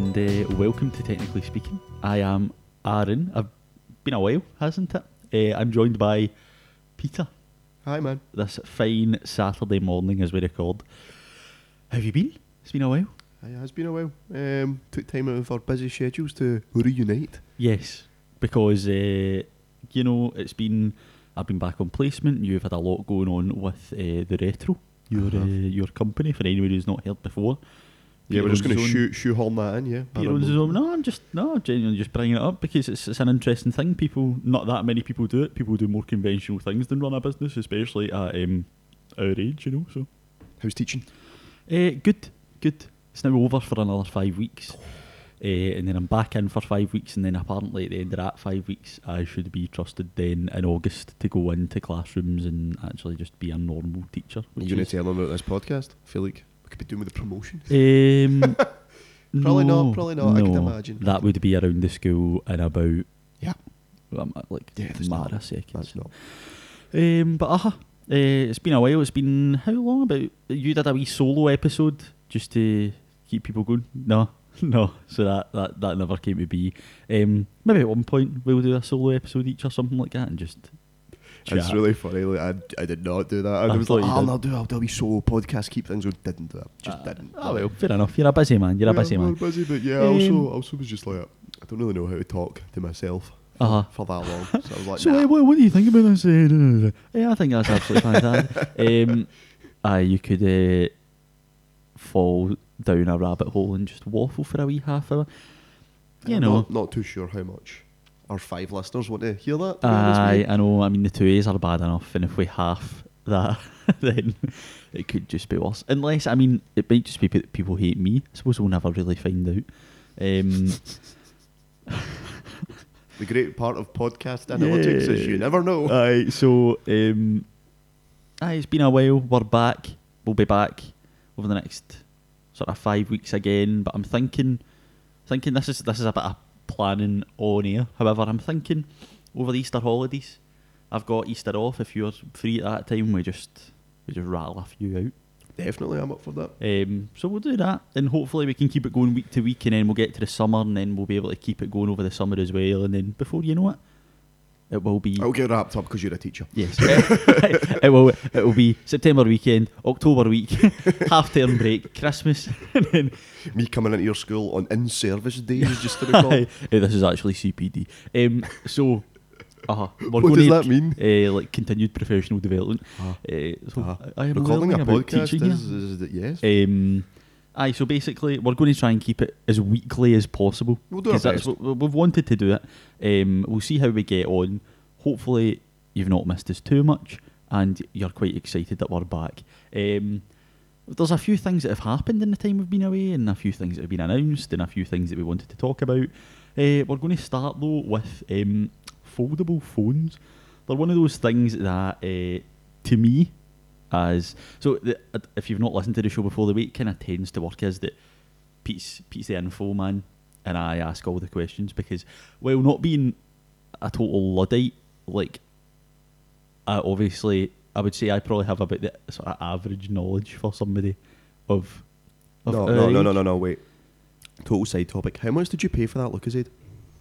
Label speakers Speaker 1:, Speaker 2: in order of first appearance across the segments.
Speaker 1: And uh, welcome to Technically Speaking. I am Aaron. I've been a while, hasn't it? Uh, I'm joined by Peter
Speaker 2: Hi, man.
Speaker 1: this fine Saturday morning as we record. How have you been? It's been a while.
Speaker 2: It has been a while. Um, took time out of our busy schedules to reunite.
Speaker 1: Yes, because uh, you know it's been. I've been back on placement. You've had a lot going on with uh, the retro, your uh, your company. For anyone who's not heard before,
Speaker 2: Yeah, we're just going to
Speaker 1: Peter owns his
Speaker 2: shoot shoehorn that in. Yeah.
Speaker 1: own- Peter owns his own- No, I'm just no, I'm genuinely just bringing it up because it's, it's an interesting thing. People, not that many people do it. People do more conventional things than run a business, especially at um, our age. You know, so
Speaker 2: How's teaching?
Speaker 1: Uh, good, good. It's now over for another five weeks. Uh, and then I'm back in for five weeks, and then apparently at the end of that five weeks, I should be trusted then in August to go into classrooms and actually just be a normal teacher.
Speaker 2: Are you going to tell them about this podcast? I feel like we could be doing with the promotion.
Speaker 1: Um,
Speaker 2: Probably not, probably not, I can imagine.
Speaker 1: That would be around the school in about
Speaker 2: Yeah.
Speaker 1: um, like
Speaker 2: Yeah, there's
Speaker 1: matter
Speaker 2: not-
Speaker 1: of seconds.
Speaker 2: That's not.
Speaker 1: Um, but uh, uh, it's been a while. It's been how long? About you did a wee solo episode just to keep people going. No, no. So that that, that never came to be. Um, maybe at one point we'll do a solo episode each or something like that, and just.
Speaker 2: It's really funny. Like, I, I did not do that. I,
Speaker 1: I
Speaker 2: was like. I'll not do, I'll do a wee solo podcast, keep things going. Didn't do it. Just
Speaker 1: Ah,
Speaker 2: didn't.
Speaker 1: Oh well, fair enough. You're a busy man. You're a busy
Speaker 2: yeah,
Speaker 1: man.
Speaker 2: busy, but yeah,
Speaker 1: Um,
Speaker 2: also, also was just like, I don't really know how to talk to myself for,
Speaker 1: Uh-huh.
Speaker 2: for that long. So I was like,
Speaker 1: So,
Speaker 2: nah.
Speaker 1: uh, what, what do you think about this? Uh, yeah, I think that's absolutely fantastic. Um, uh, you could uh, fall down a rabbit hole and just waffle for a wee half hour. You
Speaker 2: I'm
Speaker 1: know,
Speaker 2: not, not too sure how much our five listeners want to hear that. to
Speaker 1: Aye. I know. I mean, the two A's are bad enough, and if we half that, then it could just be worse. Unless, I mean, it might just be that people hate me. I suppose we'll never really find out. Um,
Speaker 2: The great part of podcast analytics is you never know.
Speaker 1: aye, so um, aye, it's been a while. We're back. We'll be back over the next sort of five weeks again. But I'm thinking, thinking this is this is a bit of planning on air. However, I'm thinking over the Easter holidays, I've got Easter off. If you're free at that time, we just we just rattle a few out.
Speaker 2: Definitely, I'm up for that.
Speaker 1: Um, so we'll do that, and hopefully we can keep it going week to week, and then we'll get to the summer, and then we'll be able to keep it going over the summer as well. And then before you know it, it will be
Speaker 2: I'll get wrapped up because you're a teacher.
Speaker 1: Yes, it will. It will be September weekend, October week, half term break, Christmas, and then
Speaker 2: Me coming into your school on in-service days just to recall.
Speaker 1: Eh, this is actually CPD. Um, so, uh, we're
Speaker 2: what does that mean?
Speaker 1: Uh, like continued professional development.
Speaker 2: Uh,
Speaker 1: Uh, so
Speaker 2: uh,
Speaker 1: I am
Speaker 2: recording a podcast
Speaker 1: teaching
Speaker 2: is, that yes.
Speaker 1: Um, aye, so basically, we're going to try and keep it as weekly as possible.
Speaker 2: We'll do our
Speaker 1: 'cause that's
Speaker 2: best.
Speaker 1: what we've wanted to do it. Um, we'll see how we get on. Hopefully, you've not missed us too much, and you're quite excited that we're back. Um, there's a few things that have happened in the time we've been away, and a few things that have been announced, and a few things that we wanted to talk about. Uh, we're going to start though with um, foldable phones. They're one of those things that, uh, to me, as so the, if you've not listened to the show before, the way it kind of tends to work is that Pete's Pete's the info man, and I ask all the questions because, while not being a total luddite, like, I obviously I would say I probably have about the sort of average knowledge for somebody of. of
Speaker 2: No, no, no,
Speaker 1: age.
Speaker 2: no, no, no, wait. Total side topic. How much did you pay for that Lucozade?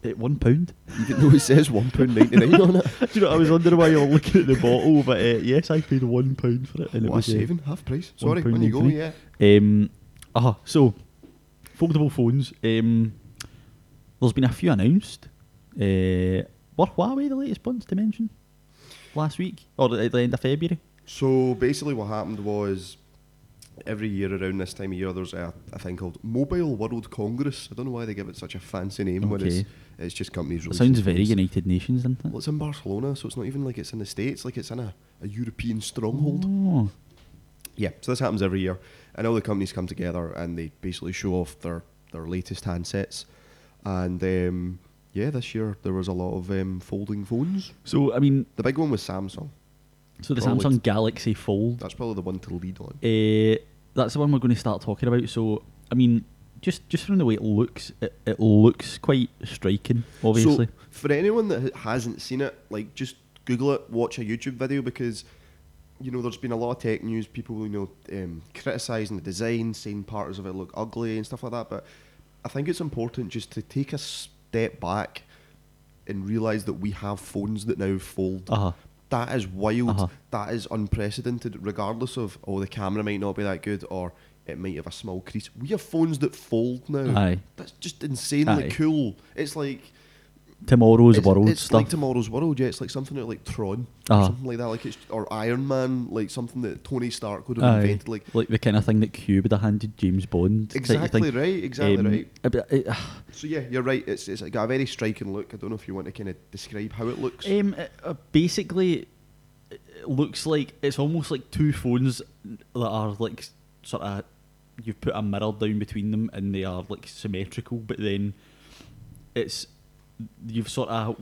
Speaker 1: At one pound.
Speaker 2: You didn't know it says one pound ninety nine on it.
Speaker 1: Do you know? I was wondering why you were looking at the bottle, but uh, yes, I paid one pound for it, and it
Speaker 2: What a
Speaker 1: was uh,
Speaker 2: saving, half price. Sorry, when you go, yeah.
Speaker 1: Um, uh so foldable phones. Um, there's been a few announced. Uh, were Huawei the latest ones to mention last week or at the end of February?
Speaker 2: So basically, what happened was every year around this time of year, there's a, a thing called Mobile World Congress. I don't know why they give it such a fancy name when it's it's just companies.
Speaker 1: It sounds very
Speaker 2: phones.
Speaker 1: United Nations, doesn't it?
Speaker 2: Well, it's in Barcelona, so it's not even like it's in the states. Like it's in a, a European stronghold.
Speaker 1: Oh.
Speaker 2: Yeah, so this happens every year, and all the companies come together and they basically show off their their latest handsets. And um, yeah, this year there was a lot of um, folding phones.
Speaker 1: So I mean,
Speaker 2: The big one was Samsung.
Speaker 1: So the
Speaker 2: Probably
Speaker 1: Samsung Galaxy Fold.
Speaker 2: That's probably the one to lead on.
Speaker 1: Uh, that's the one we're going to start talking about. So I mean, just just from the way it looks, it, it looks quite striking. Obviously,
Speaker 2: So for anyone that hasn't seen it, like just Google it, watch a YouTube video because you know there's been a lot of tech news. People you know um, criticizing the design, saying parts of it look ugly and stuff like that. But I think it's important just to take a step back and realise that we have phones that now fold.
Speaker 1: Uh huh.
Speaker 2: That is wild.
Speaker 1: Uh-huh.
Speaker 2: That is unprecedented, regardless of oh the camera might not be that good or it might have a small crease. We have phones that fold now.
Speaker 1: Aye.
Speaker 2: That's just insanely
Speaker 1: Aye.
Speaker 2: cool. It's like
Speaker 1: Tomorrow's
Speaker 2: it's,
Speaker 1: world
Speaker 2: it's
Speaker 1: stuff.
Speaker 2: like tomorrow's world. Yeah, it's like something like Tron,
Speaker 1: Uh-huh.
Speaker 2: something like that. Like it's or Iron Man, like something that Tony Stark would have
Speaker 1: Aye.
Speaker 2: invented. Like
Speaker 1: like the kind of thing that Q would have handed James Bond.
Speaker 2: exactly right, exactly
Speaker 1: Um,
Speaker 2: right.
Speaker 1: uh, uh,
Speaker 2: So yeah, you're right. It's it's got a very striking look. I don't know if you want to kind of describe how it looks.
Speaker 1: Um, uh, uh, basically, it looks like it's almost like two phones that are like sort of you've put a mirror down between them and they are like symmetrical, but then it's you've sort of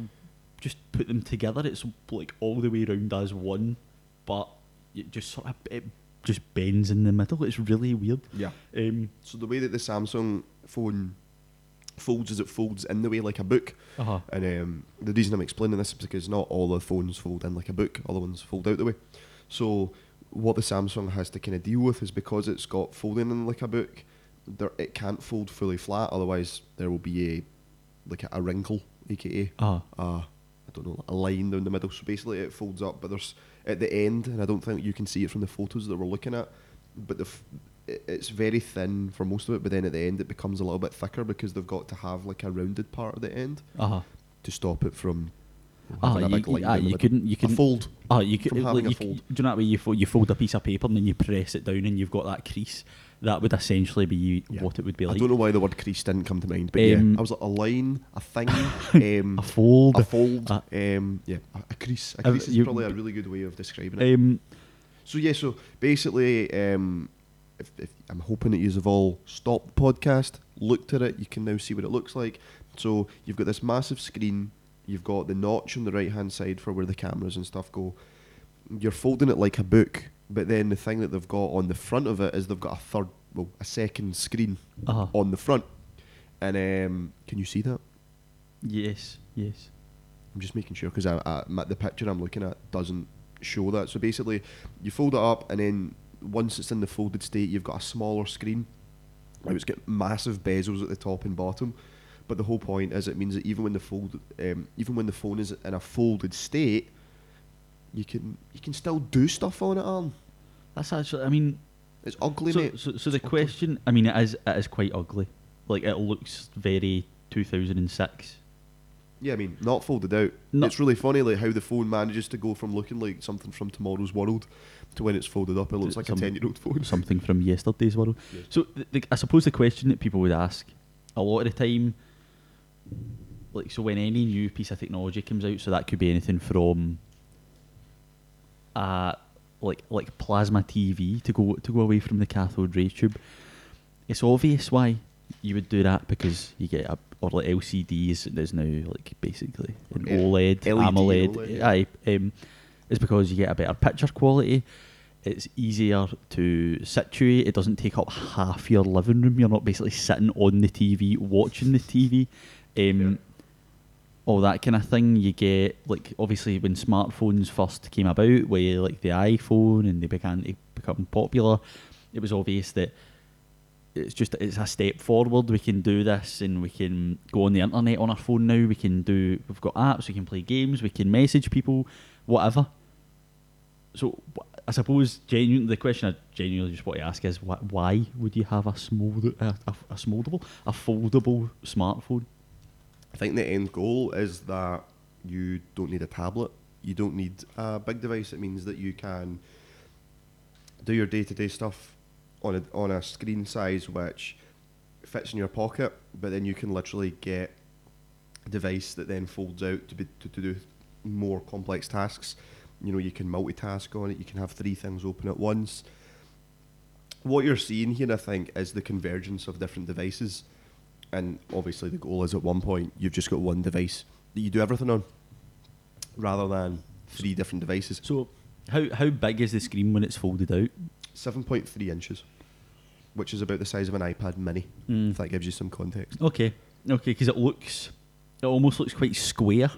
Speaker 1: just put them together. It's like all the way around as one, but it just sort of it just bends in the middle. It's really weird.
Speaker 2: yeah.
Speaker 1: Um,
Speaker 2: So the way that the Samsung phone folds is it folds in the way like a book.
Speaker 1: uh-huh.
Speaker 2: And um, the reason I'm explaining this is because not all the phones fold in like a book, all the ones fold out the way. So what the Samsung has to kind of deal with is because it's got folding in like a book, there, it can't fold fully flat. Otherwise, there will be a like a, a wrinkle, aka
Speaker 1: Uh-huh.
Speaker 2: uh, I don't know, a line down the middle. So basically, it folds up, but there's at the end, and I don't think you can see it from the photos that we're looking at. But the f- it's very thin for most of it, but then at the end, it becomes a little bit thicker because they've got to have like a rounded part at the end
Speaker 1: Uh-huh.
Speaker 2: to stop it from.
Speaker 1: Ah,
Speaker 2: a
Speaker 1: you,
Speaker 2: line
Speaker 1: ah, you couldn't, you couldn't
Speaker 2: fold.
Speaker 1: Oh, you could, like, you,
Speaker 2: fold.
Speaker 1: do you know that way you fold, you fold a piece of paper and then you press it down and you've got that crease? That would essentially be
Speaker 2: Yeah.
Speaker 1: what it would be like.
Speaker 2: I don't know why the word crease didn't come to mind, but
Speaker 1: Um,
Speaker 2: yeah, I was like a line, a thing, um,
Speaker 1: A fold.
Speaker 2: a fold,
Speaker 1: Uh,
Speaker 2: um, yeah, a, a crease. A
Speaker 1: Uh,
Speaker 2: crease is probably a really good way of describing it.
Speaker 1: Um,
Speaker 2: So yeah, so basically, um, if, if I'm hoping that you have all stopped the podcast, looked at it, you can now see what it looks like. So you've got this massive screen, you've got the notch on the right hand side for where the cameras and stuff go. You're folding it like a book, but then the thing that they've got on the front of it is they've got a third, well, a second screen
Speaker 1: uh,
Speaker 2: on the front. And um, can you see that?
Speaker 1: yes, yes.
Speaker 2: I'm just making sure because the picture I'm looking at doesn't show that. So basically, you fold it up, and then once it's in the folded state, you've got a smaller screen. It's got massive bezels at the top and bottom, but the whole point is it means that even when the fold, um, even when the phone is in a folded state, you can you can still do stuff on it. Alan.
Speaker 1: That's actually, I mean,
Speaker 2: It's ugly,
Speaker 1: so,
Speaker 2: mate.
Speaker 1: so, so the
Speaker 2: ugly.
Speaker 1: question, I mean, it is, it is quite ugly. Like, it looks very 2006.
Speaker 2: Yeah, I mean, not folded out.
Speaker 1: No-
Speaker 2: It's really funny, like how the phone manages to go from looking like something from tomorrow's world to when it's folded up, it looks like
Speaker 1: Some-
Speaker 2: a ten-year-old phone.
Speaker 1: Something from yesterday's world.
Speaker 2: Yes.
Speaker 1: So, I suppose the question that people would ask a lot of the time, like, so when any new piece of technology comes out, so that could be anything from, uh, like like plasma TV to go to go away from the cathode ray tube. It's obvious why you would do that because you get a or like LCDs. There's now like basically an OLED,
Speaker 2: LED,
Speaker 1: AMOLED.
Speaker 2: OLED.
Speaker 1: Aye, um, it's because you get a better picture quality. It's easier to situate. It doesn't take up half your living room. You're not basically sitting on the TV watching the TV. Um,
Speaker 2: Yeah.
Speaker 1: All that kind of thing. You get like obviously when smartphones first came about, where like the iPhone and they began to become popular, it was obvious that it's just it's a step forward. We can do this, and we can go on the internet on our phone now. We can do. We've got apps. We can play games. We can message people, whatever. So I suppose genuine, the question I genuinely just want to ask is wh- why would you have a smolder, a, a, a smoldable, a foldable smartphone?
Speaker 2: I think the end goal is that you don't need a tablet. You don't need a big device. It means that you can do your day to day stuff on a, on a screen size which fits in your pocket, but then you can literally get a device that then folds out to, be, to, to do more complex tasks. You know, you can multitask on it, you can have three things open at once. What you're seeing here, I think, is the convergence of different devices. And obviously, the goal is at one point you've just got one device that you do everything on, rather than three different devices.
Speaker 1: So how how big is the screen when it's folded out?
Speaker 2: 7.3 inches, which is about the size of an iPad mini,
Speaker 1: Mm.
Speaker 2: if that gives you some context.
Speaker 1: Okay, okay, because it looks, it almost looks quite square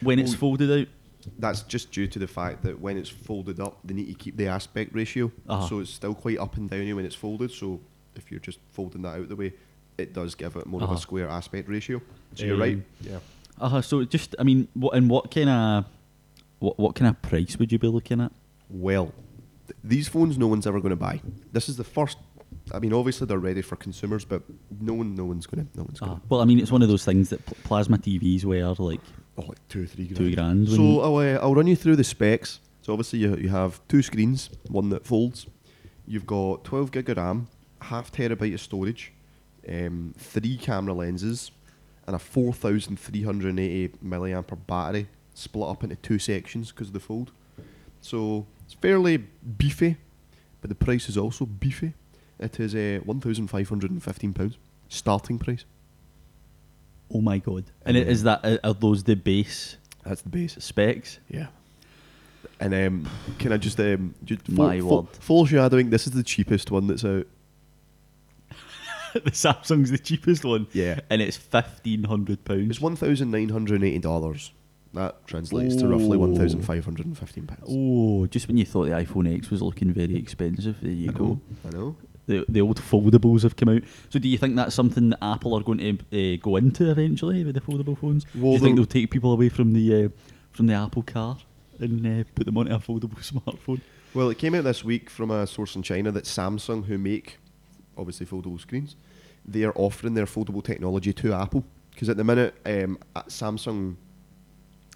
Speaker 1: when it's folded out.
Speaker 2: That's just due to the fact that when it's folded up, they need to keep the aspect ratio.
Speaker 1: Uh-huh.
Speaker 2: So it's still quite up and downy when it's folded. So if you're just folding that out the way, it does give it more of
Speaker 1: Uh-huh.
Speaker 2: a square aspect ratio. So you're right.
Speaker 1: Um,
Speaker 2: Yeah.
Speaker 1: Uh, huh. so just, I mean, what and what kind of what what kind of price would you be looking at?
Speaker 2: Well, th- these phones no one's ever going to buy. This is the first. I mean, obviously they're ready for consumers, but no one, no one's going to, no one's going
Speaker 1: Uh,
Speaker 2: to.
Speaker 1: well, I mean, it's one of those things that pl- plasma TVs were like
Speaker 2: Oh, like two or three grand.
Speaker 1: two grand.
Speaker 2: So I'll, uh, I'll run you through the specs. So obviously you, you have two screens, one that folds. You've got 12 gig of RAM, half terabyte of storage, um, three camera lenses, and a 4,380 milliampere battery split up into two sections because of the fold. So it's fairly beefy, but the price is also beefy. It is uh, £1,515 starting price.
Speaker 1: oh my god! And it,
Speaker 2: Um,
Speaker 1: is that are- those the base
Speaker 2: That's the base.
Speaker 1: specs?
Speaker 2: Yeah. And um, can I just um, just
Speaker 1: My
Speaker 2: full,
Speaker 1: word.
Speaker 2: full shadowing? This is the cheapest one that's out.
Speaker 1: the Samsung's the cheapest one,
Speaker 2: Yeah,
Speaker 1: and it's fifteen hundred pounds.
Speaker 2: it's one thousand nine hundred eighty dollars. That translates to roughly one thousand five hundred and fifteen pounds.
Speaker 1: Oh, just when you thought the iPhone X was looking very expensive, there you
Speaker 2: I
Speaker 1: go.
Speaker 2: know. I know.
Speaker 1: The the old foldables have come out. So do you think that's something that Apple are going to uh, go into eventually with the foldable phones? do
Speaker 2: Well,
Speaker 1: you think
Speaker 2: they'll-
Speaker 1: they'll take people away from the uh, from the Apple car and uh, put them onto a foldable smartphone?
Speaker 2: Well, it came out this week from a source in China that Samsung, who make obviously foldable screens, they are offering their foldable technology to Apple. Because at the minute, um, at Samsung,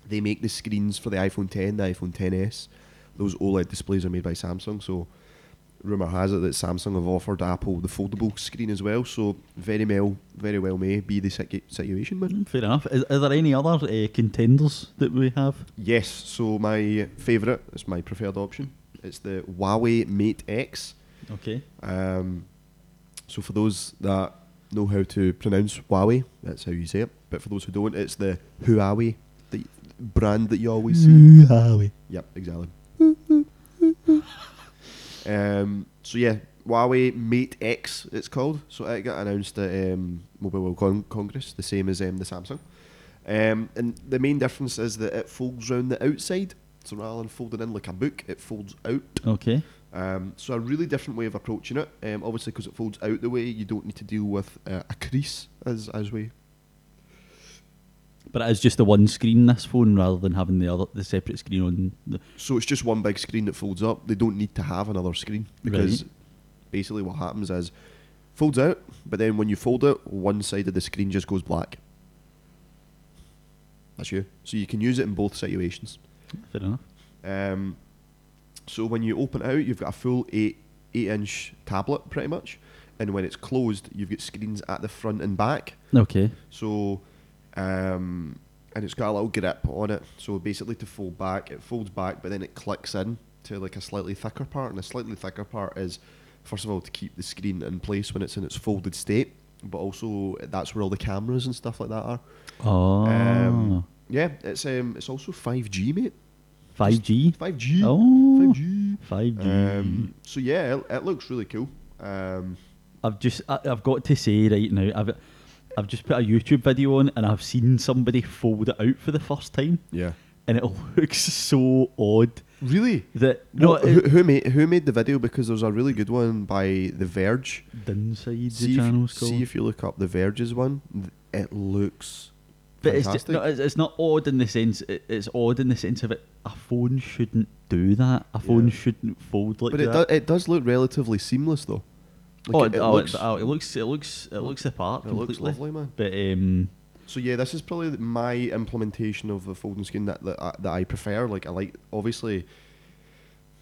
Speaker 2: they make the screens for the iPhone 10, the iPhone 10s. Those OLED displays are made by Samsung. So, rumor has it that Samsung have offered Apple the foldable screen as well. So, very well, very well may be the situ- situation, man.
Speaker 1: Mm, Fair enough. Is, are there any other uh, contenders that we have?
Speaker 2: Yes. So my favourite, it's my preferred option. It's the Huawei Mate X.
Speaker 1: Okay.
Speaker 2: Um, so for those that know how to pronounce Huawei, that's how you say it. But for those who don't, it's the Huawei the brand that you always see.
Speaker 1: Huawei.
Speaker 2: Yep, exactly. um, so yeah, Huawei Mate X, it's called. So it got announced at um, Mobile World Con- Congress, the same as um, the Samsung. Um, and the main difference is that it folds round the outside. So rather than folding in like a book, it folds out.
Speaker 1: Okay.
Speaker 2: Um, so a really different way of approaching it. Um, obviously, because it folds out the way, you don't need to deal with uh, a crease as as we.
Speaker 1: But it is just the one screen this phone rather than having the other the separate screen on the
Speaker 2: So it's just one big screen that folds up. They don't need to have another screen because
Speaker 1: Right.
Speaker 2: basically what happens is folds out, but then when you fold it, one side of the screen just goes black. That's you. So you can use it in both situations.
Speaker 1: fair enough.
Speaker 2: Um, so when you open it out, you've got a full eight eight inch tablet, pretty much, and when it's closed, you've got screens at the front and back.
Speaker 1: Okay.
Speaker 2: So, um, and it's got a little grip on it. So basically, to fold back, it folds back, but then it clicks in to like a slightly thicker part, and the slightly thicker part is, first of all, to keep the screen in place when it's in its folded state, but also that's where all the cameras and stuff like that are.
Speaker 1: Oh.
Speaker 2: Um, yeah, it's um, it's also five G, mate.
Speaker 1: 5G.
Speaker 2: Five G.
Speaker 1: Oh.
Speaker 2: Five G.
Speaker 1: 5G.
Speaker 2: Um, so yeah, it, it looks really cool. Um,
Speaker 1: I've just I, I've got to say right now I've I've just put a YouTube video on and I've seen somebody fold it out for the first time
Speaker 2: yeah.
Speaker 1: and it looks so odd
Speaker 2: Really?
Speaker 1: that no
Speaker 2: No, who, who made who made the video? Because there's a really good one by The Verge.
Speaker 1: the inside
Speaker 2: See
Speaker 1: the
Speaker 2: if,
Speaker 1: channel's
Speaker 2: see if you look up The Verge's one. It looks
Speaker 1: but it's just, no, it's, it's not odd in the sense it, it's odd in the sense of it. A phone shouldn't do that. A phone
Speaker 2: Yeah.
Speaker 1: shouldn't fold like
Speaker 2: but it,
Speaker 1: that.
Speaker 2: do, it does look relatively seamless though. Like,
Speaker 1: oh,
Speaker 2: it, it
Speaker 1: oh,
Speaker 2: looks,
Speaker 1: it, oh, it looks it looks it looks the part
Speaker 2: it looks
Speaker 1: completely.
Speaker 2: lovely, man.
Speaker 1: But um,
Speaker 2: So yeah, this is probably my implementation of the folding screen that that I, that I prefer. Like I like obviously,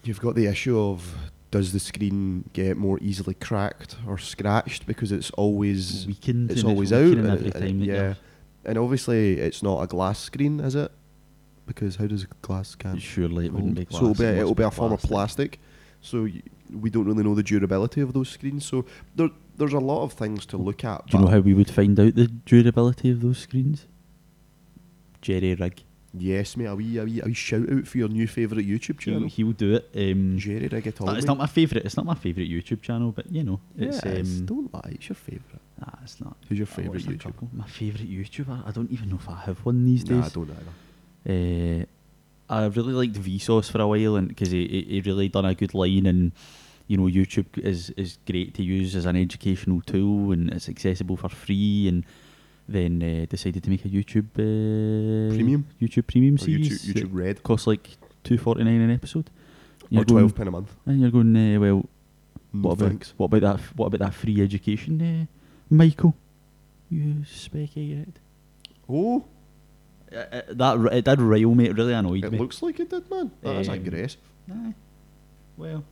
Speaker 2: you've got the issue of does the screen get more easily cracked or scratched because it's always
Speaker 1: weakened.
Speaker 2: it's
Speaker 1: and
Speaker 2: always out. and
Speaker 1: every
Speaker 2: it-
Speaker 1: time. that
Speaker 2: yeah,
Speaker 1: you're-
Speaker 2: and obviously it's not a glass screen, is it? Because how does glass can?
Speaker 1: Surely it wouldn't be glass.
Speaker 2: So it'll be,
Speaker 1: it
Speaker 2: it'll be a form of
Speaker 1: plastic.
Speaker 2: So y- we don't really know the durability of those screens. So there, there's a lot of things to look at.
Speaker 1: Do you know how we would find out the durability of those screens? Jerry Rig.
Speaker 2: Yes, mate. A wee, a wee, a wee shout out for your new favourite YouTube channel.
Speaker 1: he'll do it. Um,
Speaker 2: Jerry Rigatoni.
Speaker 1: uh, it's not my favourite. It's not my favourite YouTube channel, but you know, it's
Speaker 2: it's-
Speaker 1: um,
Speaker 2: don't lie. It's your favourite.
Speaker 1: Nah, it's not.
Speaker 2: Who's your favourite YouTuber?
Speaker 1: My favourite YouTuber. I don't even know if I have one these
Speaker 2: Nah, I
Speaker 1: days.
Speaker 2: don't either.
Speaker 1: Uh, I really liked Vsauce for a while, and because he, he really done a good line, and you know YouTube is is great to use as an educational tool and it's accessible for free and then uh, decided to make a YouTube uh,
Speaker 2: Premium?
Speaker 1: YouTube premium
Speaker 2: Or
Speaker 1: series
Speaker 2: YouTube, YouTube Red.
Speaker 1: costs like two forty nine an episode.
Speaker 2: Or
Speaker 1: You're going-
Speaker 2: twelve pound a month.
Speaker 1: and you're going uh, well. What about
Speaker 2: thanks.
Speaker 1: what about that? What about that free education, uh, Michael? You specky head.
Speaker 2: Oh,
Speaker 1: Uh, uh, that r- it did rile me. It really annoyed
Speaker 2: it
Speaker 1: me.
Speaker 2: It looks like it did, man. That's
Speaker 1: Um,
Speaker 2: aggressive.
Speaker 1: Aye. Well,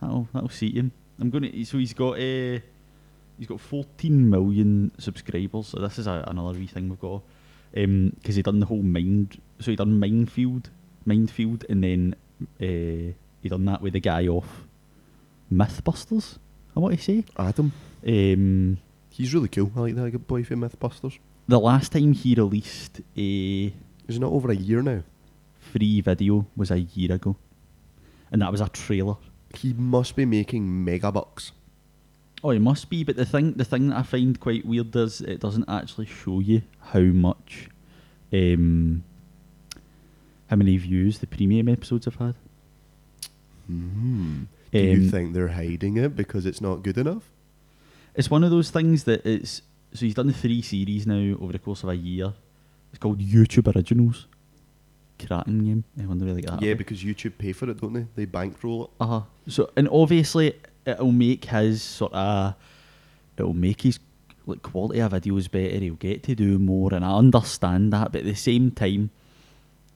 Speaker 1: that'll that'll suit him. I'm gonna. So he's got uh, he's got 14 million subscribers. So this is a, another wee thing we've got. Um, because he done the whole mind. So he done Mind Field, Minefield, and then uh, he done that with the guy off MythBusters. I want to say.
Speaker 2: Adam,
Speaker 1: Um,
Speaker 2: he's really cool. I like that good boy from MythBusters.
Speaker 1: the last time he released a
Speaker 2: Is it not over a year now?
Speaker 1: free video was a year ago, and that was a trailer.
Speaker 2: He must be making mega bucks.
Speaker 1: Oh, it must be. But the thing, the thing that I find quite weird is it doesn't actually show you how much, um, how many views the premium episodes have had.
Speaker 2: Mm. Do you
Speaker 1: Um,
Speaker 2: think they're hiding it because it's not good enough?
Speaker 1: It's one of those things that it's. So he's done three series now over the course of a year. It's called YouTube Originals. Cracking game. I wonder where they got that.
Speaker 2: Yeah, because YouTube pay for it, don't they? They bankroll it.
Speaker 1: Uh huh. So and obviously it'll make his sort of it'll make his like quality of videos better. He'll get to do more, and I understand that. But at the same time,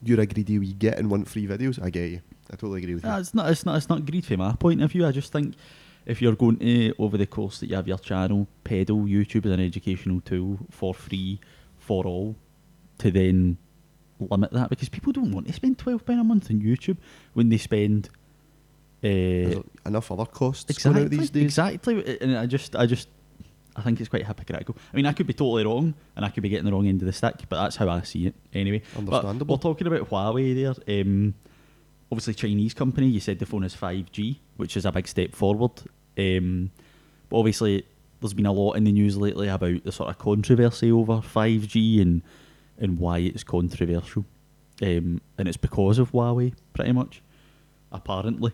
Speaker 2: You're a greedy wee git and want free videos. I get you. I totally agree with you.
Speaker 1: nah, it's not. It's not. It's not greed from my point of view. I just think if you're going to over the course that you have your channel peddle YouTube as an educational tool for free for all, to then limit that because people don't want to spend twelve pound a month on YouTube when they spend. Uh,
Speaker 2: enough other costs
Speaker 1: exactly,
Speaker 2: these days.
Speaker 1: exactly, and I just, I just, I think it's quite hypocritical. I mean, I could be totally wrong, and I could be getting the wrong end of the stick, but that's how I see it anyway. But
Speaker 2: Understandable.
Speaker 1: we're talking about Huawei there. Um, obviously, Chinese company. You said the phone is five G, which is a big step forward. Um, but obviously, there's been a lot in the news lately about the sort of controversy over five G and and why it's controversial. Um, and it's because of Huawei, pretty much, apparently.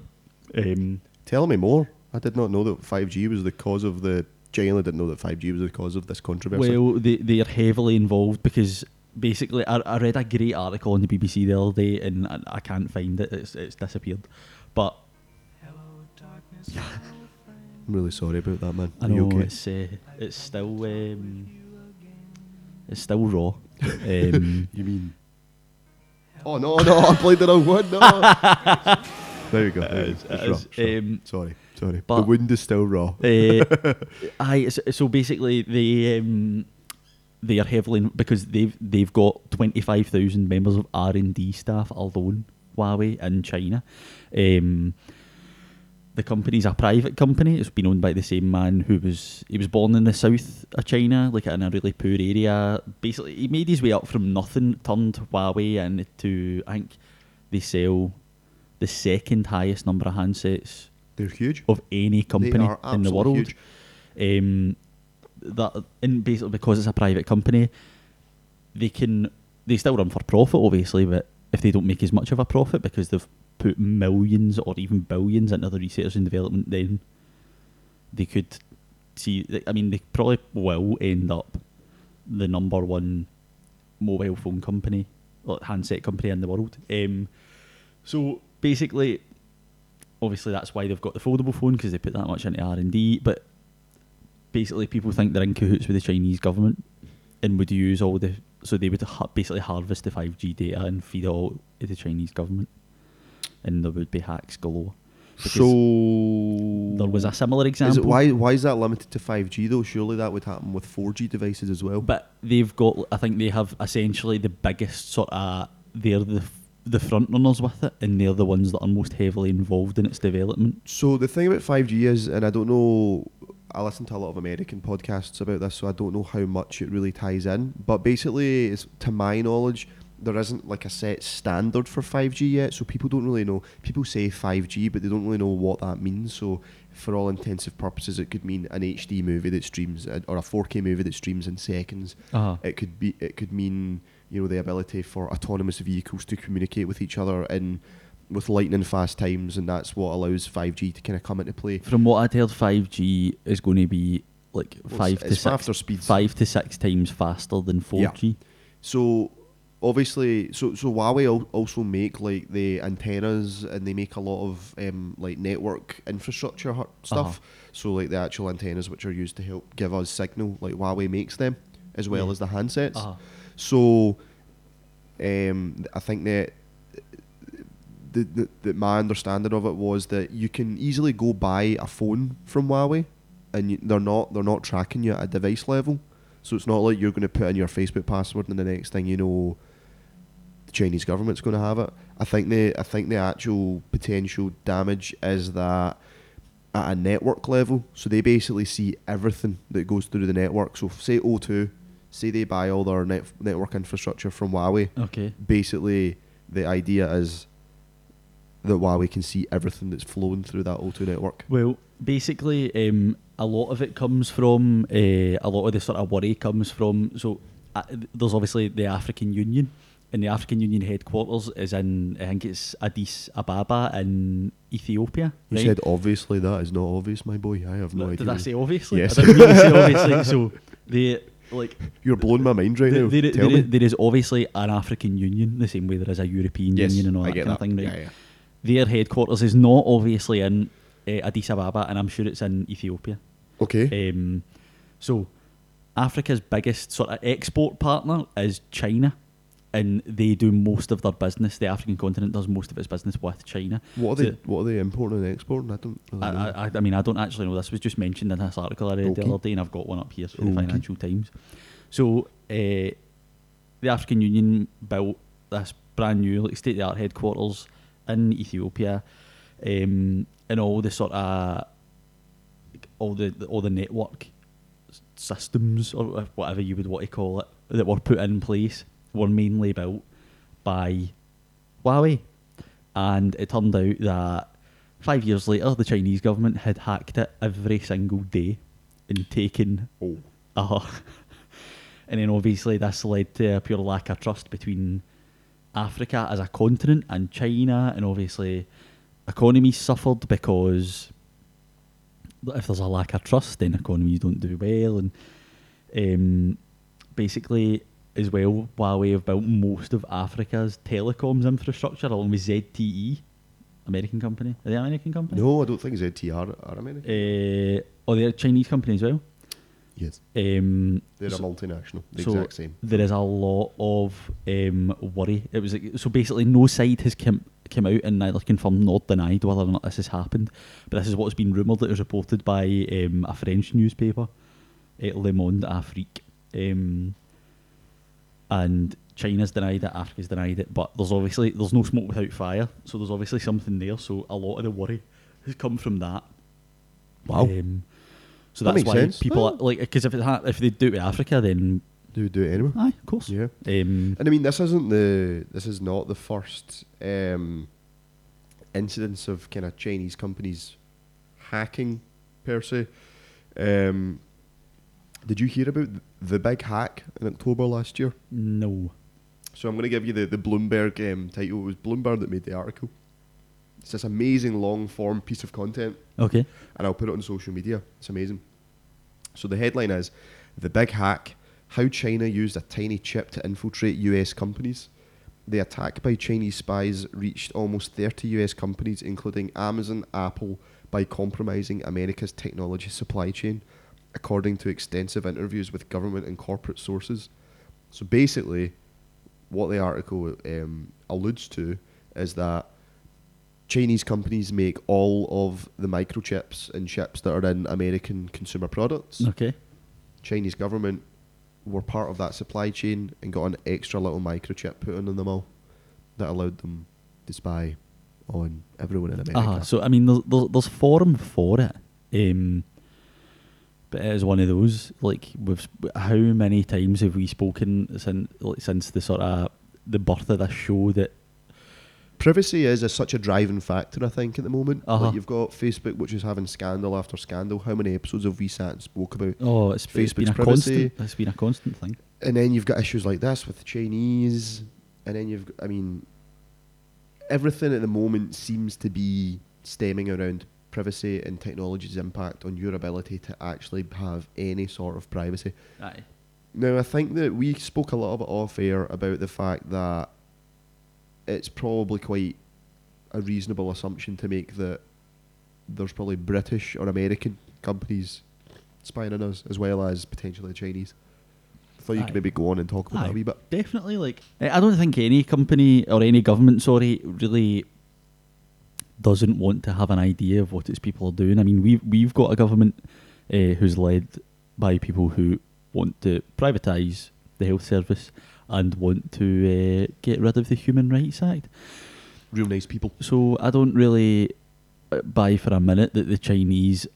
Speaker 1: Um,
Speaker 2: Tell me more. I did not know that 5G was the cause of the. Genuinely didn't know that 5G was the cause of this controversy.
Speaker 1: Well, they they are heavily involved because basically I, I read a great article on the BBC the other day and I, I can't find it. It's it's disappeared. But Hello, darkness,
Speaker 2: I'm really sorry about that, man.
Speaker 1: I
Speaker 2: Are you
Speaker 1: know
Speaker 2: okay?
Speaker 1: it's uh, it's still um, it's still raw. Um,
Speaker 2: You mean? Oh no, no! I played the wrong one. No. there you go. There you
Speaker 1: It
Speaker 2: go.
Speaker 1: is,
Speaker 2: It's
Speaker 1: it
Speaker 2: raw,
Speaker 1: is.
Speaker 2: it's.
Speaker 1: Um,
Speaker 2: sorry, sorry.
Speaker 1: but-
Speaker 2: the wind is still raw.
Speaker 1: uh, aye, so, so basically they um, they are heavily because they've they've got twenty five thousand members of R and D staff alone. Huawei in China. Um, the company's a private company. It's been owned by the same man who was he was born in the south of China, like in a really poor area. Basically, he made his way up from nothing, turned Huawei into I think they sell the second highest number of handsets
Speaker 2: They're huge.
Speaker 1: of any company in the world.
Speaker 2: huge.
Speaker 1: Um, that and basically because it's a private company, they can they still run for profit, obviously, but if they don't make as much of a profit because they've put millions or even billions into the research and development, then they could see. I mean, they probably will end up the number one mobile phone company or handset company in the world. Um, so basically, obviously that's why they've got the foldable phone because they put that much into R and D. But basically, people think they're in cahoots with the Chinese government and would use all the so they would ha- basically harvest the five G data and feed it all to the Chinese government, and there would be hacks galore.
Speaker 2: So
Speaker 1: there was a similar example.
Speaker 2: Is why why is that limited to 5G though? Surely that would happen with 4G devices as well.
Speaker 1: But they've got, I think they have essentially the biggest sort of, they're the the front runners with it, and they're the ones that are most heavily involved in its development.
Speaker 2: So the thing about 5G is, and I don't know, I listen to a lot of American podcasts about this, so I don't know how much it really ties in. But basically, it's, to my knowledge, there isn't like a set standard for 5G yet, so people don't really know. People say 5G, but they don't really know what that means. So for all intensive purposes, it could mean an HD movie that streams, or a 4K movie that streams in seconds.
Speaker 1: Uh-huh.
Speaker 2: It could be, it could mean, you know, the ability for autonomous vehicles to communicate with each other in with lightning fast times, and that's what allows five G to kind of come into play.
Speaker 1: From what I'd heard, five G is going to be like
Speaker 2: Well,
Speaker 1: five
Speaker 2: it's-
Speaker 1: to
Speaker 2: it's
Speaker 1: six,
Speaker 2: speeds.
Speaker 1: five to six times faster than four G.
Speaker 2: So obviously, so so Huawei also make like the antennas, and they make a lot of um, like network infrastructure stuff.
Speaker 1: Uh-huh.
Speaker 2: So like the actual antennas, which are used to help give us signal, like Huawei makes them, as well
Speaker 1: Yeah.
Speaker 2: as the handsets.
Speaker 1: Uh-huh.
Speaker 2: So um, I think that. The, the, the, my understanding of it was that you can easily go buy a phone from Huawei, and you, they're not they're not tracking you at a device level. So it's not like you're going to put in your Facebook password and the next thing you know, the Chinese government's going to have it. I think the I think the actual potential damage is that at a network level. So they basically see everything that goes through the network. So say O2, say they buy all their net, network infrastructure from Huawei.
Speaker 1: Okay.
Speaker 2: Basically, the idea is that Huawei can see everything that's flowing through that O2 network.
Speaker 1: Well, basically, um, a lot of it comes from uh, a lot of the sort of worry comes from. So uh, there's obviously the African Union, and the African Union headquarters is in I think it's Addis Ababa in Ethiopia.
Speaker 2: You
Speaker 1: right?
Speaker 2: said obviously that is not obvious, my boy. I have no
Speaker 1: Did
Speaker 2: idea.
Speaker 1: I say obviously?
Speaker 2: Yes.
Speaker 1: I didn't say obviously. So they like
Speaker 2: You're blowing my mind right
Speaker 1: there,
Speaker 2: now.
Speaker 1: there-
Speaker 2: Tell
Speaker 1: there,
Speaker 2: me.
Speaker 1: there is obviously an African Union, the same way there is a European
Speaker 2: yes,
Speaker 1: Union and all
Speaker 2: I
Speaker 1: that kind
Speaker 2: that.
Speaker 1: of thing. Right?
Speaker 2: Yeah, yeah.
Speaker 1: Their headquarters is not obviously in uh, Addis Ababa, and I'm sure it's in Ethiopia.
Speaker 2: Okay.
Speaker 1: Um, so, Africa's biggest sort of export partner is China, and they do most of their business. The African continent does most of its business with China.
Speaker 2: what are they? What are they importing and exporting? I don't. Really
Speaker 1: I,
Speaker 2: know.
Speaker 1: I, I- mean, I don't actually know. This was just mentioned in this article I read
Speaker 2: Okay.
Speaker 1: the other day, and I've got one up here from the Financial Times. So, uh, the African Union built this brand new, like state of the art headquarters in Ethiopia, um, and all the sort of all the all the network systems or whatever you would want to call it that were put in place were mainly built by Huawei, and it turned out that five years later the Chinese government had hacked it every single day and taken
Speaker 2: oh,
Speaker 1: uh And then obviously this led to a pure lack of trust between Africa as a continent and China, and obviously economies suffered because if there's a lack of trust, then economies don't do well, and um, basically as well, Huawei have built most of Africa's telecoms infrastructure along with ZTE, American company. Are they American company?
Speaker 2: no, I don't think ZTE are American.
Speaker 1: Uh, oh, they're a Chinese company as well.
Speaker 2: Yes,
Speaker 1: Um,
Speaker 2: they're
Speaker 1: so-
Speaker 2: a multinational. The
Speaker 1: so
Speaker 2: exact same.
Speaker 1: There is a lot of um, worry. It was like, so basically no side has come come out and neither confirmed nor denied whether or not this has happened. But this is what's been rumoured. That it was reported by um, a French newspaper, uh, Le Monde Afrique, um, and China's denied it, Africa's denied it. But there's obviously there's no smoke without fire. So there's obviously something there. So a lot of the worry has come from that.
Speaker 2: Wow.
Speaker 1: Um, so
Speaker 2: That
Speaker 1: that's
Speaker 2: makes
Speaker 1: why
Speaker 2: sense.
Speaker 1: people are, like because if it ha- if they do it with Africa, then
Speaker 2: They would do it anyway.
Speaker 1: aye, of course.
Speaker 2: Yeah.
Speaker 1: Um,
Speaker 2: And I mean, this isn't the this is not the first um, incidence of kind of Chinese companies hacking per se. Um, did you hear about the big hack in October last year?
Speaker 1: no.
Speaker 2: So I'm going to give you the the Bloomberg um, title. It was Bloomberg that made the article. It's this amazing long form piece of content
Speaker 1: Okay.
Speaker 2: and I'll put it on social media. It's amazing. So the headline is The Big Hack How China Used a Tiny Chip to Infiltrate US Companies. The attack by Chinese spies reached almost 30 US companies, including Amazon, Apple, by compromising America's technology supply chain, according to extensive interviews with government and corporate sources. So basically, what the article um, alludes to is that Chinese companies make all of the microchips and chips that are in American consumer products.
Speaker 1: Okay.
Speaker 2: Chinese government were part of that supply chain and got an extra little microchip put in them all that allowed them to spy on everyone in America.
Speaker 1: Uh-huh. So I mean, there's, there's there's forum for it, um, but it is one of those. Like, we've how many times have we spoken since like, since the sort of the birth of this show that
Speaker 2: Privacy is a, such a driving factor, I think, at the moment.
Speaker 1: Uh-huh.
Speaker 2: Like you've got Facebook, which is having scandal after scandal. How many episodes have we sat and spoke about?
Speaker 1: oh, it's, it's been
Speaker 2: Facebook's
Speaker 1: a
Speaker 2: privacy.
Speaker 1: constant. It's been a constant thing.
Speaker 2: and then you've got issues like this with the Chinese, and then you've, got, I mean, everything at the moment seems to be stemming around privacy and technology's impact on your ability to actually have any sort of privacy.
Speaker 1: Aye.
Speaker 2: Now, I think that we spoke a little bit off air about the fact that it's probably quite a reasonable assumption to make that there's probably British or American companies spying on us as well as potentially Chinese. I thought you
Speaker 1: Aye.
Speaker 2: could maybe go on and talk about that a wee bit.
Speaker 1: Definitely, like I I don't think any company or any government, sorry, really doesn't want to have an idea of what its people are doing. I mean, we've we've got a government uh, who's led by people who want to privatise the health service and want to uh, get rid of the Human Rights Act.
Speaker 2: Real nice people.
Speaker 1: So I don't really uh, buy for a minute that the Chinese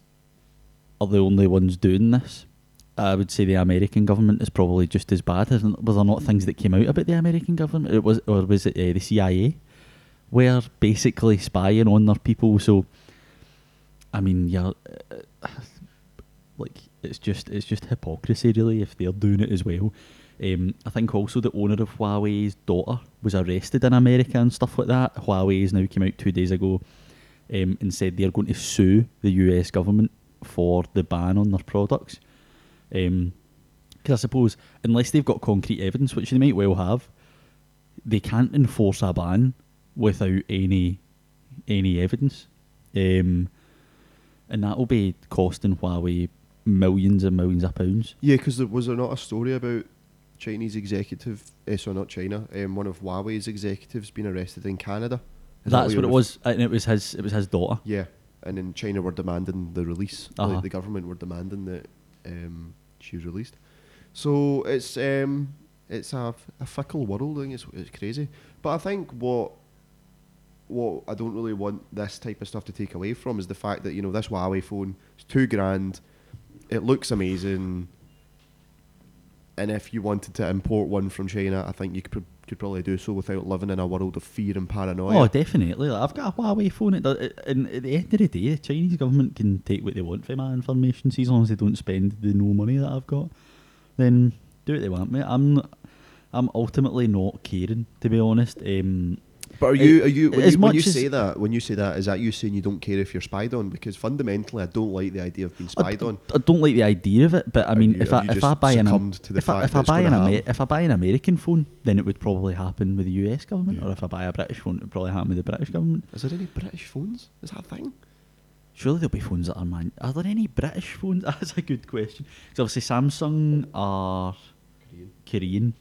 Speaker 1: are the only ones doing this. I would say the American government is probably just as bad. Isn't, was there not things that came out about the American government? It was, or was it uh, the CIA? Were basically spying on their people. So, I mean, yeah, uh, like it's just it's just hypocrisy, really, if they're doing it as well. Um, I think also the owner of Huawei's daughter was arrested in America and stuff like that. Huawei's now came out two days ago um, and said they're going to sue the US government for the ban on their products. Because I suppose unless they've got concrete evidence, which they might well have, they can't enforce a ban without any any evidence, um, and that will be costing Huawei millions and millions of pounds.
Speaker 2: Yeah, because there was there not a story about Chinese executive, eh, sorry, not China, um, one of Huawei's executives being arrested in Canada. Is
Speaker 1: That's
Speaker 2: you're
Speaker 1: what it was, and it was his. It was his daughter.
Speaker 2: Yeah, and in China were demanding the release.
Speaker 1: Uh-huh.
Speaker 2: the government were demanding that um, she was released. So it's um, it's a, a fickle world. I think it's, it's crazy. But I think what what I don't really want this type of stuff to take away from is the fact that you know this Huawei phone is two grand. It looks amazing. And if you wanted to import one from China, I think you could, could probably do so without living in a world of fear and paranoia.
Speaker 1: Oh, definitely. Like, I've got a Huawei phone. And at the end of the day, the Chinese government can take what they want from my information. See, as long as they don't spend the no money that I've got, then do what they want. Mate. I'm, I'm ultimately not caring, to be honest. Um,
Speaker 2: But are you are you when,
Speaker 1: as
Speaker 2: you when you say that when you say that is that you saying you don't care if you're spied on because fundamentally I don't like the idea of being spied on.
Speaker 1: I don't like the idea of it, but I mean,
Speaker 2: you-
Speaker 1: if I if I buy an Am-
Speaker 2: succumbed to the
Speaker 1: if I, if I buy an Amer- if I buy an American phone, then it would probably happen with the US government,
Speaker 2: Yeah.
Speaker 1: or if I buy a British phone, it would probably happen with the British government.
Speaker 2: Is there any British phones? Is that a thing?
Speaker 1: Surely there'll be phones that are man. Are there any British phones? That's a good question. Because obviously Samsung are Korean.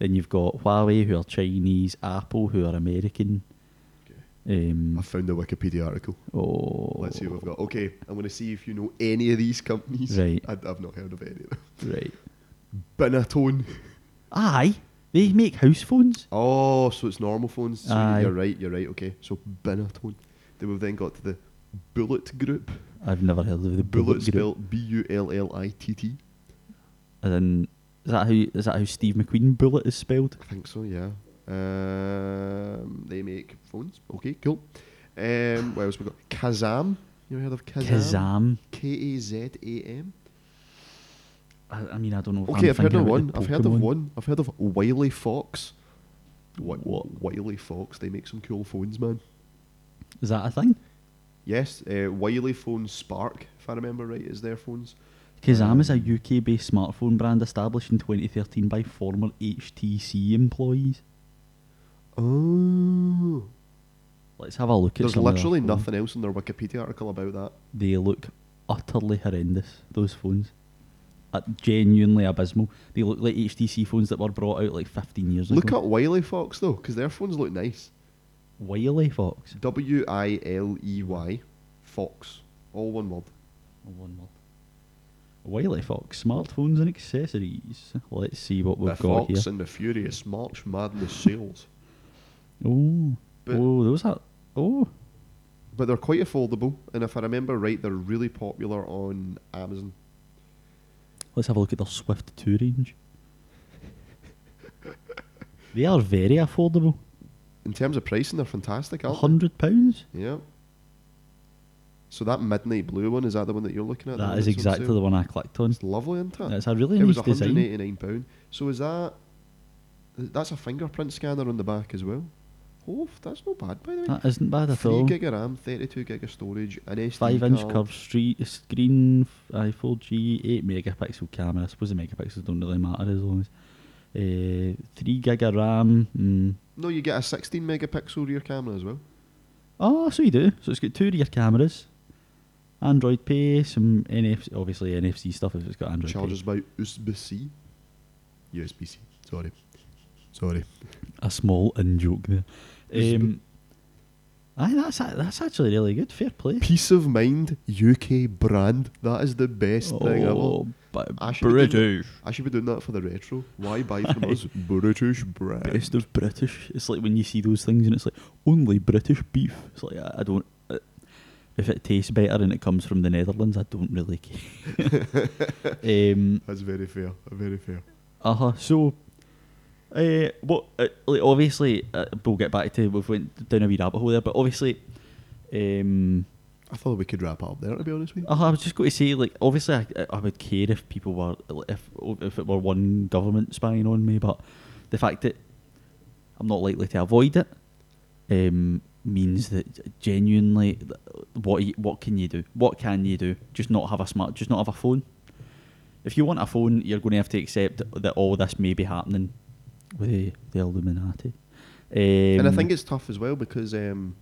Speaker 1: Then you've got Huawei, who are Chinese. Apple, who are American. Um,
Speaker 2: I found a Wikipedia article.
Speaker 1: oh,
Speaker 2: Let's see what we've got. Okay, I'm going to see if you know any of these companies.
Speaker 1: Right.
Speaker 2: I, I've not heard of any of them.
Speaker 1: Right.
Speaker 2: Binatone.
Speaker 1: Aye, they make house phones.
Speaker 2: Oh, so it's normal phones. So
Speaker 1: Aye.
Speaker 2: you're right. You're right. Okay, so Binatone. Then we've then got to the Bullitt Group.
Speaker 1: I've never heard of the Bullitt Group.
Speaker 2: Bullitt spelled B U L L I T T.
Speaker 1: And then is that how is that how Steve McQueen Bullitt is spelled?
Speaker 2: I think so, yeah. Um, they make phones. Okay, cool. Um, what else we got? Kazam. You ever heard of Kazam?
Speaker 1: Kazam.
Speaker 2: K A Z A M.
Speaker 1: I, I mean, I don't know.
Speaker 2: Okay,
Speaker 1: I'm
Speaker 2: I've heard of one. I've heard of one. I've heard of Wileyfox.
Speaker 1: What?
Speaker 2: What? Wileyfox. They make some cool phones, man.
Speaker 1: Is that a thing?
Speaker 2: Yes, uh, Wiley Phone Spark, if I remember right, is their phones.
Speaker 1: Kazam is a
Speaker 2: Um,
Speaker 1: UK-based smartphone brand established in 2013 by former HTC employees.
Speaker 2: Oh.
Speaker 1: Let's have a look at
Speaker 2: There's
Speaker 1: some of their
Speaker 2: literally
Speaker 1: phones.
Speaker 2: nothing else in their Wikipedia article about that.
Speaker 1: They look utterly horrendous. Those phones, uh, genuinely abysmal. They look like HTC phones that were brought out like 15 years ago.
Speaker 2: Look
Speaker 1: ago.
Speaker 2: at Wileyfox though, because their phones look nice.
Speaker 1: Wileyfox.
Speaker 2: W I L E Y, Fox, all one word.
Speaker 1: One word. Wileyfox smartphones and accessories. Let's see what we've
Speaker 2: the
Speaker 1: got
Speaker 2: Fox
Speaker 1: here.
Speaker 2: and the Furious March Madness sales.
Speaker 1: Oh,
Speaker 2: But-
Speaker 1: oh, those are. Oh,
Speaker 2: But they're quite affordable, and if I remember right, they're really popular on Amazon.
Speaker 1: let's have a look at their Swift Two range. they are very affordable.
Speaker 2: In terms of pricing, they're fantastic,
Speaker 1: hundred pounds.
Speaker 2: Yeah. So that midnight blue one is that the one that you're looking at?
Speaker 1: That is exactly the one I clicked on.
Speaker 2: It's lovely, isn't it?
Speaker 1: It's a really
Speaker 2: it was
Speaker 1: nice design.
Speaker 2: 189 pound. So is that? That's a fingerprint scanner on the back as well. Oh, that's not bad by the way.
Speaker 1: That isn't bad at
Speaker 2: Three
Speaker 1: all.
Speaker 2: gig of RAM, thirty-two gig of storage, an SD
Speaker 1: Five inch curved street screen, uh, 4G, eight megapixel camera. I suppose the megapixels don't really matter as long as uh, three gig of RAM. Mm.
Speaker 2: No, you get a sixteen megapixel rear camera as well.
Speaker 1: Oh, so you do. So it's got two rear cameras, Android Pay, some NFC, obviously NFC stuff if it's got Android
Speaker 2: Charges by USB-C. USB-C. Sorry. Sorry.
Speaker 1: A small in joke there. Um, aye, that's that's actually really good. Fair play.
Speaker 2: Peace of mind, UK brand. That is the best thing ever.
Speaker 1: Oh, but
Speaker 2: I should be doing-
Speaker 1: British.
Speaker 2: I should be doing that for the retro. Why buy from us? British brand.
Speaker 1: Best of British. It's like when you see those things and it's like only British beef. It's like I, I don't. If it tastes better and it comes from the Netherlands, I don't really care. um,
Speaker 2: That's very fair. Very fair.
Speaker 1: uh huh. So, uh, what? Uh, like obviously, uh, we'll get back to we've went down a wee rabbit hole there, but obviously, um,
Speaker 2: I thought we could wrap up there. To be honest with you.
Speaker 1: uh-huh, I was just going to say, like, obviously, I, I would care if people were if if it were one government spying on me, but the fact that I'm not likely to avoid it um, means that genuinely, what you- what can you do? What can you do? Just not have a smart, just not have a phone. If you want a phone, you're going to have to accept that all this may be happening with the, the Illuminati. Um,
Speaker 2: and I think it's tough as well because um,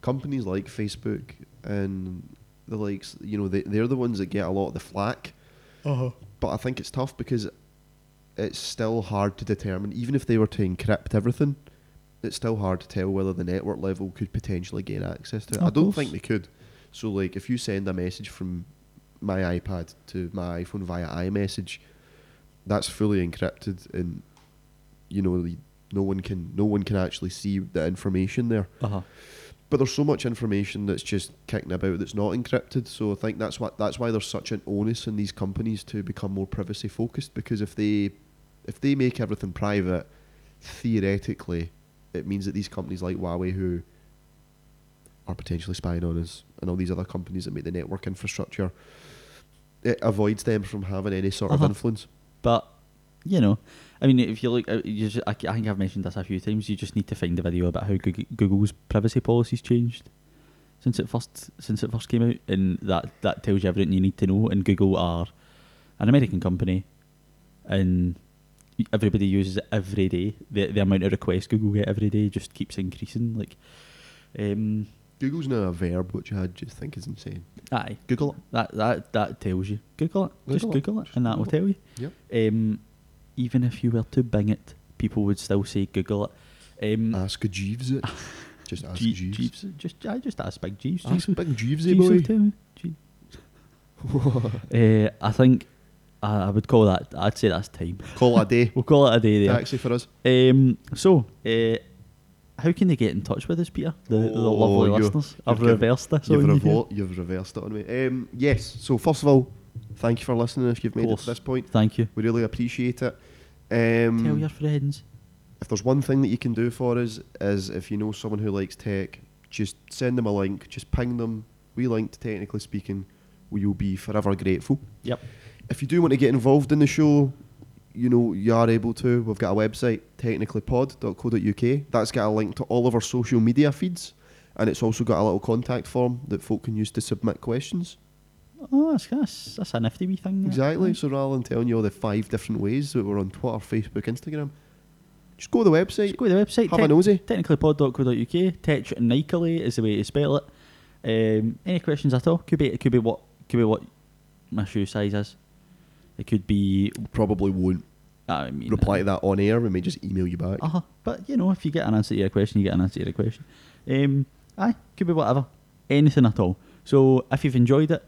Speaker 2: companies like Facebook and the likes, you know, they, they're the ones that get a lot of the flack. But I think it's tough because it's still hard to determine, even if they were to encrypt everything, it's still hard to tell whether the network level could potentially gain access to it.
Speaker 1: Of
Speaker 2: I don't
Speaker 1: course.
Speaker 2: think they could. So, like, if you send a message from my iPad to my iPhone via iMessage, that's fully encrypted, and you know, the- no one can no one can actually see the information there.
Speaker 1: uh-huh.
Speaker 2: But there's so much information that's just kicking about that's not encrypted. So I think that's what that's why there's such an onus in these companies to become more privacy focused. Because if they if they make everything private, theoretically, it means that these companies like Huawei, who are potentially spying on us, and all these other companies that make the network infrastructure, it avoids them from having any sort
Speaker 1: Uh-huh.
Speaker 2: of influence.
Speaker 1: But you know, I mean, if you look, uh, you just, I, I think I've mentioned this a few times. You just need to find a video about how Google's privacy policies changed since it first since it first came out, and that that tells you everything you need to know. And Google are an American company, and everybody uses it every day. The the amount of requests Google get every day just keeps increasing. Like, um,
Speaker 2: Google's now a verb, which I just think is insane.
Speaker 1: aye,
Speaker 2: Google it.
Speaker 1: that that that tells you. Google it. just
Speaker 2: Google it.
Speaker 1: Google it,
Speaker 2: Just
Speaker 1: and that will tell you.
Speaker 2: Yep.
Speaker 1: Um, even if you were to Bing it, people would still say Google it. Um,
Speaker 2: Ask Jeeves it. Just ask
Speaker 1: G-
Speaker 2: Jeeves.
Speaker 1: Jeeves, just I just ask Big Jeeves.
Speaker 2: Ask
Speaker 1: Jeeves,
Speaker 2: Big Jeeves,
Speaker 1: Jeeves
Speaker 2: boy.
Speaker 1: Jeeves. uh, I think I, I would call that. I'd say that's time.
Speaker 2: Call it a day.
Speaker 1: We'll call it a day there.
Speaker 2: Taxi for us.
Speaker 1: Um, so, uh, how can they get in touch with us, Peter? The, the
Speaker 2: Oh,
Speaker 1: lovely
Speaker 2: you-
Speaker 1: listeners. I've reversed this.
Speaker 2: You've, revo- you've reversed it on me. Um, yes. So first of all, thank you for listening. If you've made it to this point,
Speaker 1: Thank you.
Speaker 2: we really appreciate it. Um,
Speaker 1: Tell your friends.
Speaker 2: if there's one thing that you can do for us is if you know someone who likes tech, just send them a link. Just ping them. We linked, technically speaking. We will be forever grateful.
Speaker 1: Yep.
Speaker 2: If you do want to get involved in the show, you know you are able to. We've got a website, technicallypod.co.uk. That's got a link to all of our social media feeds, and it's also got a little contact form that folk can use to submit questions.
Speaker 1: Oh, that's, that's, that's a nifty wee thing.
Speaker 2: Exactly. So rather than telling you all the five different ways that we're on Twitter, Facebook, Instagram, just go to the website,
Speaker 1: Just go to the website.
Speaker 2: have a
Speaker 1: tech-
Speaker 2: nosy.
Speaker 1: technicallypod.co.uk. Technically is the way to spell it. Um, any questions at all? Could be it could be what could be what my shoe size is. It could be.
Speaker 2: Probably won't
Speaker 1: I mean,
Speaker 2: reply to that on air. We may just email you back.
Speaker 1: Uh huh. But you know, if you get an answer to your question, you get an answer to your question. Um, aye, could be whatever, anything at all. So if you've enjoyed it,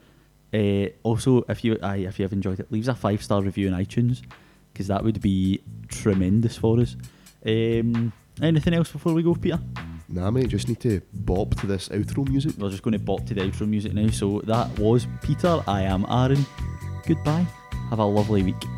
Speaker 1: uh, also if you aye, if you have enjoyed it, leave us a five star review on iTunes because that would be tremendous for us. Um, anything else before we go, Peter?
Speaker 2: Nah, mate, just need to bop to this outro music.
Speaker 1: We're just going to bop to the outro music now. So that was Peter. I am Aaron. Goodbye. Have a lovely week.